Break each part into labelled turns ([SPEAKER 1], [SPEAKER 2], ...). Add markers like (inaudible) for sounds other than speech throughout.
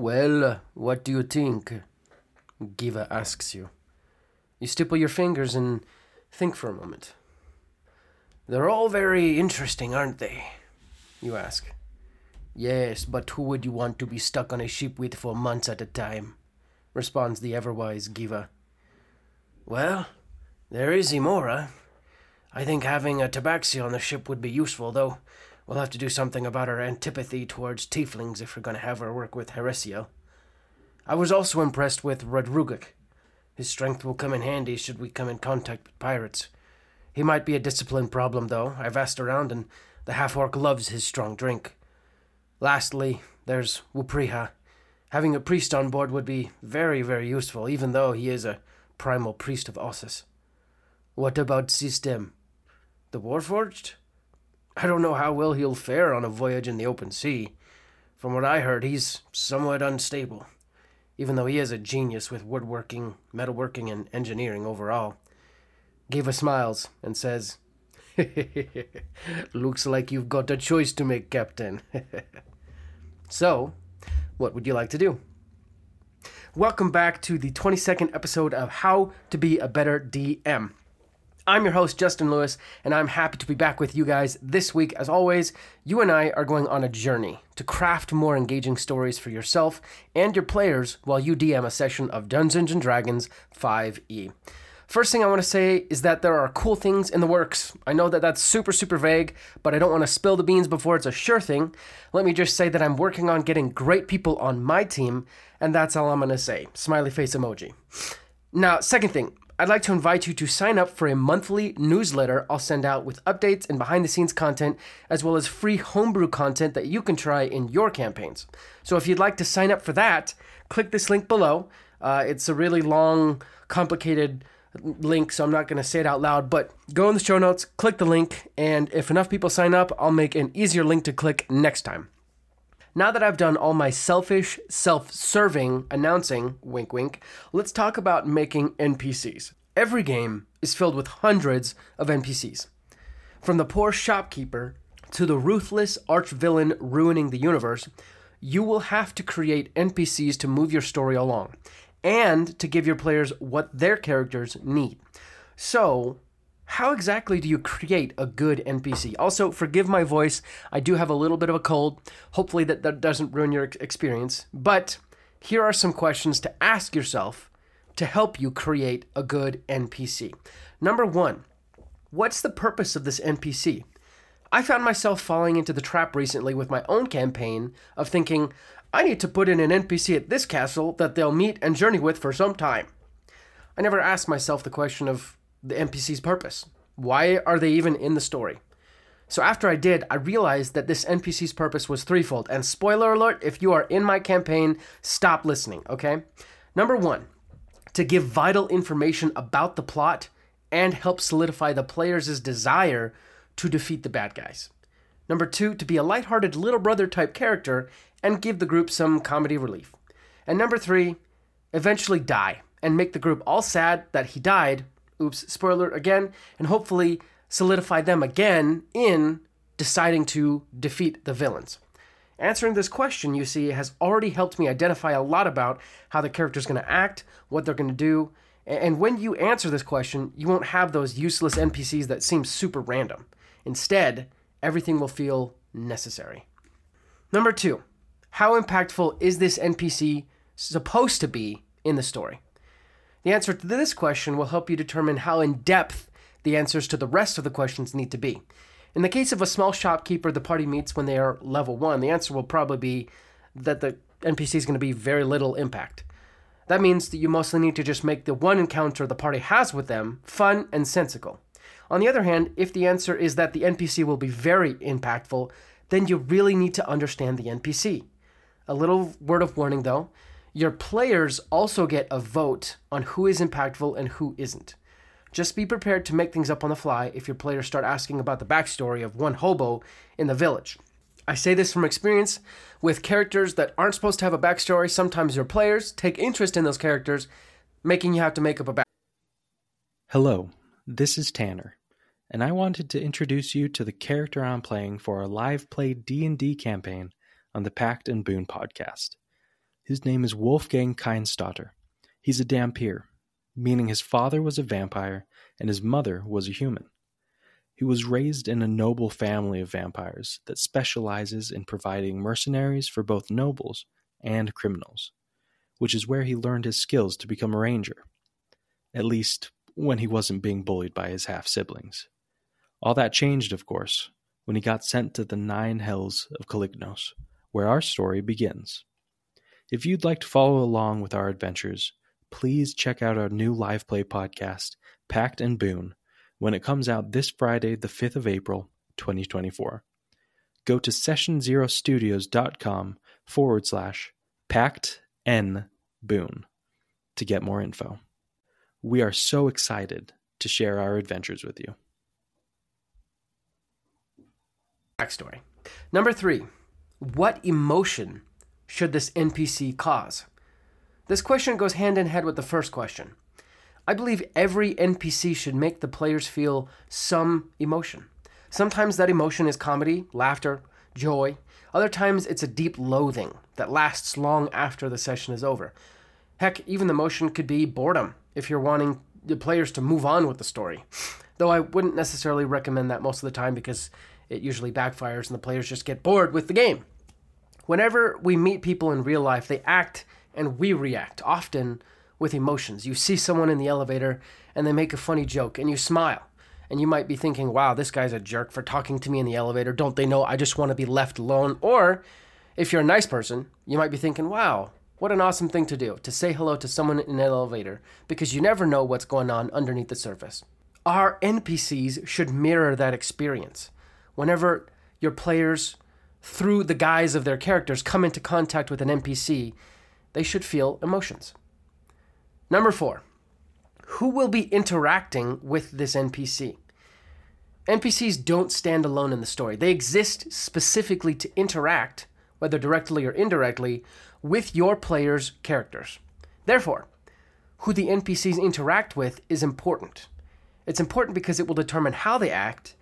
[SPEAKER 1] Well, what do you think? Giva asks you. You stipple your fingers and think for a moment. They're all very interesting, aren't they? You ask. Yes, but who would you want to be stuck on a ship with for months at a time? responds the ever-wise Giva. Well, there is Imora. I think having a tabaxi on the ship would be useful, though we'll have to do something about our antipathy towards tieflings if we're going to have our work with Heresiel. I was also impressed with Rodrugik. His strength will come in handy should we come in contact with pirates. He might be a discipline problem, though. I've asked around, and the half orc loves his strong drink. Lastly, there's Wupriha. Having a priest on board would be very, very useful, even though he is a primal priest of Ossus. What about System? The Warforged? I don't know how well he'll fare on a voyage in the open sea. From what I heard, he's somewhat unstable, even though he is a genius with woodworking, metalworking, and engineering overall. Giva smiles and says, (laughs) Looks like you've got a choice to make, Captain. (laughs) so, what would you like to do? Welcome back to the 22nd episode of How to Be a Better DM. I'm your host, Justin Lewis, and I'm happy to be back with you guys this week. As always, you and I are going on a journey to craft more engaging stories for yourself and your players while you DM a session of Dungeons and Dragons 5e. First thing I want to say is that there are cool things in the works. I know that that's super, super vague, but I don't want to spill the beans before it's a sure thing. Let me just say that I'm working on getting great people on my team, and that's all I'm going to say. Smiley face emoji. Now, second thing, I'd like to invite you to sign up for a monthly newsletter I'll send out with updates and behind the scenes content, as well as free homebrew content that you can try in your campaigns. So if you'd like to sign up for that, click this link below. Uh, it's a really long, complicated link, so I'm not going to say it out loud, but go in the show notes, click the link, and if enough people sign up, I'll make an easier link to click next time. Now that I've done all my selfish, self serving announcing, wink wink, let's talk about making NPCs. Every game is filled with hundreds of NPCs. From the poor shopkeeper to the ruthless arch villain ruining the universe, you will have to create NPCs to move your story along and to give your players what their characters need. So, how exactly do you create a good NPC? Also, forgive my voice. I do have a little bit of a cold. Hopefully, that, that doesn't ruin your experience. But here are some questions to ask yourself to help you create a good NPC. Number one, what's the purpose of this NPC? I found myself falling into the trap recently with my own campaign of thinking, I need to put in an NPC at this castle that they'll meet and journey with for some time. I never asked myself the question of the NPC's purpose. Why are they even in the story? So after I did, I realized that this NPC's purpose was threefold. And spoiler alert, if you are in my campaign, stop listening, okay? Number one, to give vital information about the plot and help solidify the player's desire to defeat the bad guys. Number two, to be a lighthearted little brother type character and give the group some comedy relief. And number three, eventually die and make the group all sad that he died oops, spoiler again, and hopefully solidify them again in deciding to defeat the villains. Answering this question, you see, has already helped me identify a lot about how the character's going to act, what they're going to do, and when you answer this question, you won't have those useless NPCs that seem super random. Instead, everything will feel necessary. Number two, how impactful is this NPC supposed to be in the story? The answer to this question will help you determine how in depth the answers to the rest of the questions need to be. In the case of a small shopkeeper the party meets when they are level 1, the answer will probably be that the NPC is going to be very little impact. That means that you mostly need to just make the one encounter the party has with them fun and sensical. On the other hand, if the answer is that the NPC will be very impactful, then you really need to understand the NPC. A little word of warning though your players also get a vote on who is impactful and who isn't. Just be prepared to make things up on the fly if your players start asking about the backstory of one hobo in the village. I say this from experience with characters that aren't supposed to have a backstory. Sometimes your players take interest in those characters, making you have to make up a back.
[SPEAKER 2] Hello, this is Tanner, and I wanted to introduce you to the character I'm playing for our live play D&D campaign on the Pact and Boon podcast. His name is Wolfgang Keinstotter. He's a Dhampir, meaning his father was a vampire and his mother was a human. He was raised in a noble family of vampires that specializes in providing mercenaries for both nobles and criminals, which is where he learned his skills to become a ranger. At least, when he wasn't being bullied by his half siblings. All that changed, of course, when he got sent to the Nine Hells of Calignos, where our story begins. If you'd like to follow along with our adventures, please check out our new live play podcast, Pact and Boon, when it comes out this Friday, the 5th of April, 2024. Go to sessionzerostudios.com forward slash pact n boon to get more info. We are so excited to share our adventures with you.
[SPEAKER 1] Backstory. Number three, what emotion should this NPC cause? This question goes hand in hand with the first question. I believe every NPC should make the players feel some emotion. Sometimes that emotion is comedy, laughter, joy. Other times it's a deep loathing that lasts long after the session is over. Heck, even the emotion could be boredom if you're wanting the players to move on with the story. Though I wouldn't necessarily recommend that most of the time because it usually backfires and the players just get bored with the game. Whenever we meet people in real life, they act and we react, often with emotions. You see someone in the elevator and they make a funny joke and you smile. And you might be thinking, wow, this guy's a jerk for talking to me in the elevator. Don't they know I just want to be left alone? Or if you're a nice person, you might be thinking, wow, what an awesome thing to do, to say hello to someone in an elevator, because you never know what's going on underneath the surface. Our NPCs should mirror that experience. Whenever your players, through the guise of their characters, come into contact with an NPC, they should feel emotions. Number four, who will be interacting with this NPC? NPCs don't stand alone in the story. They exist specifically to interact, whether directly or indirectly, with your player's characters. Therefore, who the NPCs interact with is important. It's important because it will determine how they act,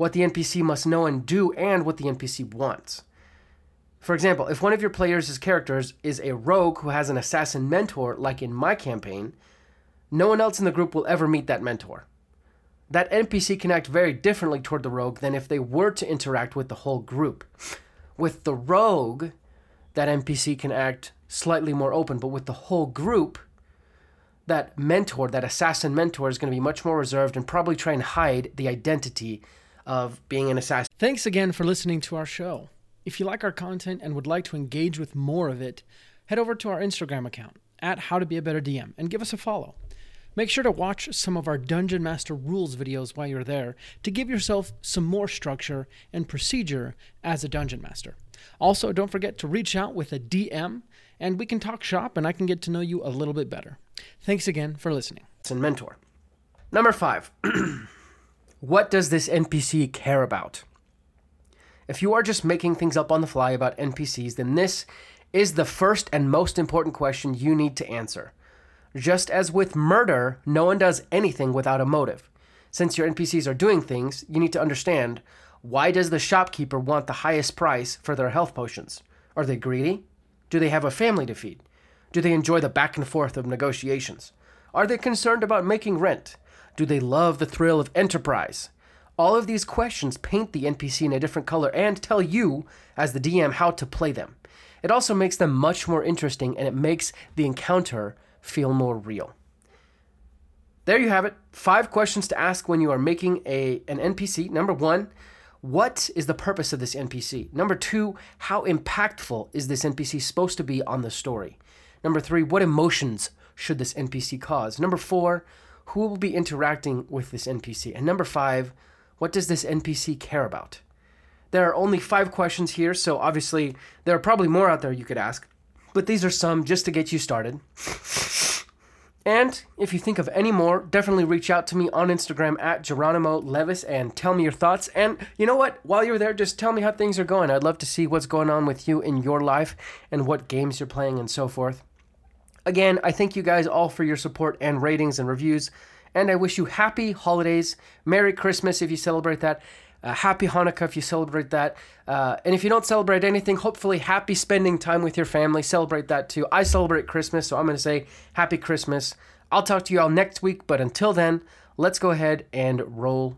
[SPEAKER 1] what the NPC must know and do, and what the NPC wants. For example, if one of your players' characters is a rogue who has an assassin mentor, like in my campaign, no one else in the group will ever meet that mentor. That NPC can act very differently toward the rogue than if they were to interact with the whole group. With the rogue, that NPC can act slightly more open, but with the whole group, that mentor, that assassin mentor, is going to be much more reserved and probably try and hide the identity of being an assassin.
[SPEAKER 3] Thanks again for listening to our show. If you like our content and would like to engage with more of it, head over to our Instagram account at How to Be a Better DM and give us a follow. Make sure to watch some of our Dungeon Master rules videos while you're there to give yourself some more structure and procedure as a Dungeon Master. Also, don't forget to reach out with a DM and we can talk shop and I can get to know you a little bit better. Thanks again for listening.
[SPEAKER 1] And mentor. Number five. (clears throat) what does this NPC care about? If you are just making things up on the fly about NPCs, then this is the first and most important question you need to answer. Just as with murder, no one does anything without a motive. Since your NPCs are doing things, you need to understand why does the shopkeeper want the highest price for their health potions? Are they greedy? Do they have a family to feed? Do they enjoy the back and forth of negotiations? Are they concerned about making rent? Do they love the thrill of enterprise? All of these questions paint the NPC in a different color and tell you, as the DM, how to play them. It also makes them much more interesting and it makes the encounter feel more real. There you have it. Five questions to ask when you are making a, an NPC. Number one, what is the purpose of this NPC? Number two, how impactful is this NPC supposed to be on the story? Number three, what emotions should this NPC cause? Number four, who will be interacting with this NPC? And number five, what does this NPC care about? There are only five questions here, so obviously there are probably more out there you could ask, but these are some just to get you started. And if you think of any more, definitely reach out to me on Instagram at Geronimo Levis and tell me your thoughts. And you know what? While you're there, just tell me how things are going. I'd love to see what's going on with you in your life and what games you're playing and so forth. Again, I thank you guys all for your support and ratings and reviews and I wish you happy holidays, Merry Christmas if you celebrate that, Uh, happy Hanukkah if you celebrate that. Uh, and if you don't celebrate anything, hopefully happy spending time with your family. Celebrate that too. I celebrate Christmas, so I'm going to say happy Christmas. I'll talk to you all next week, but until then, let's go ahead and roll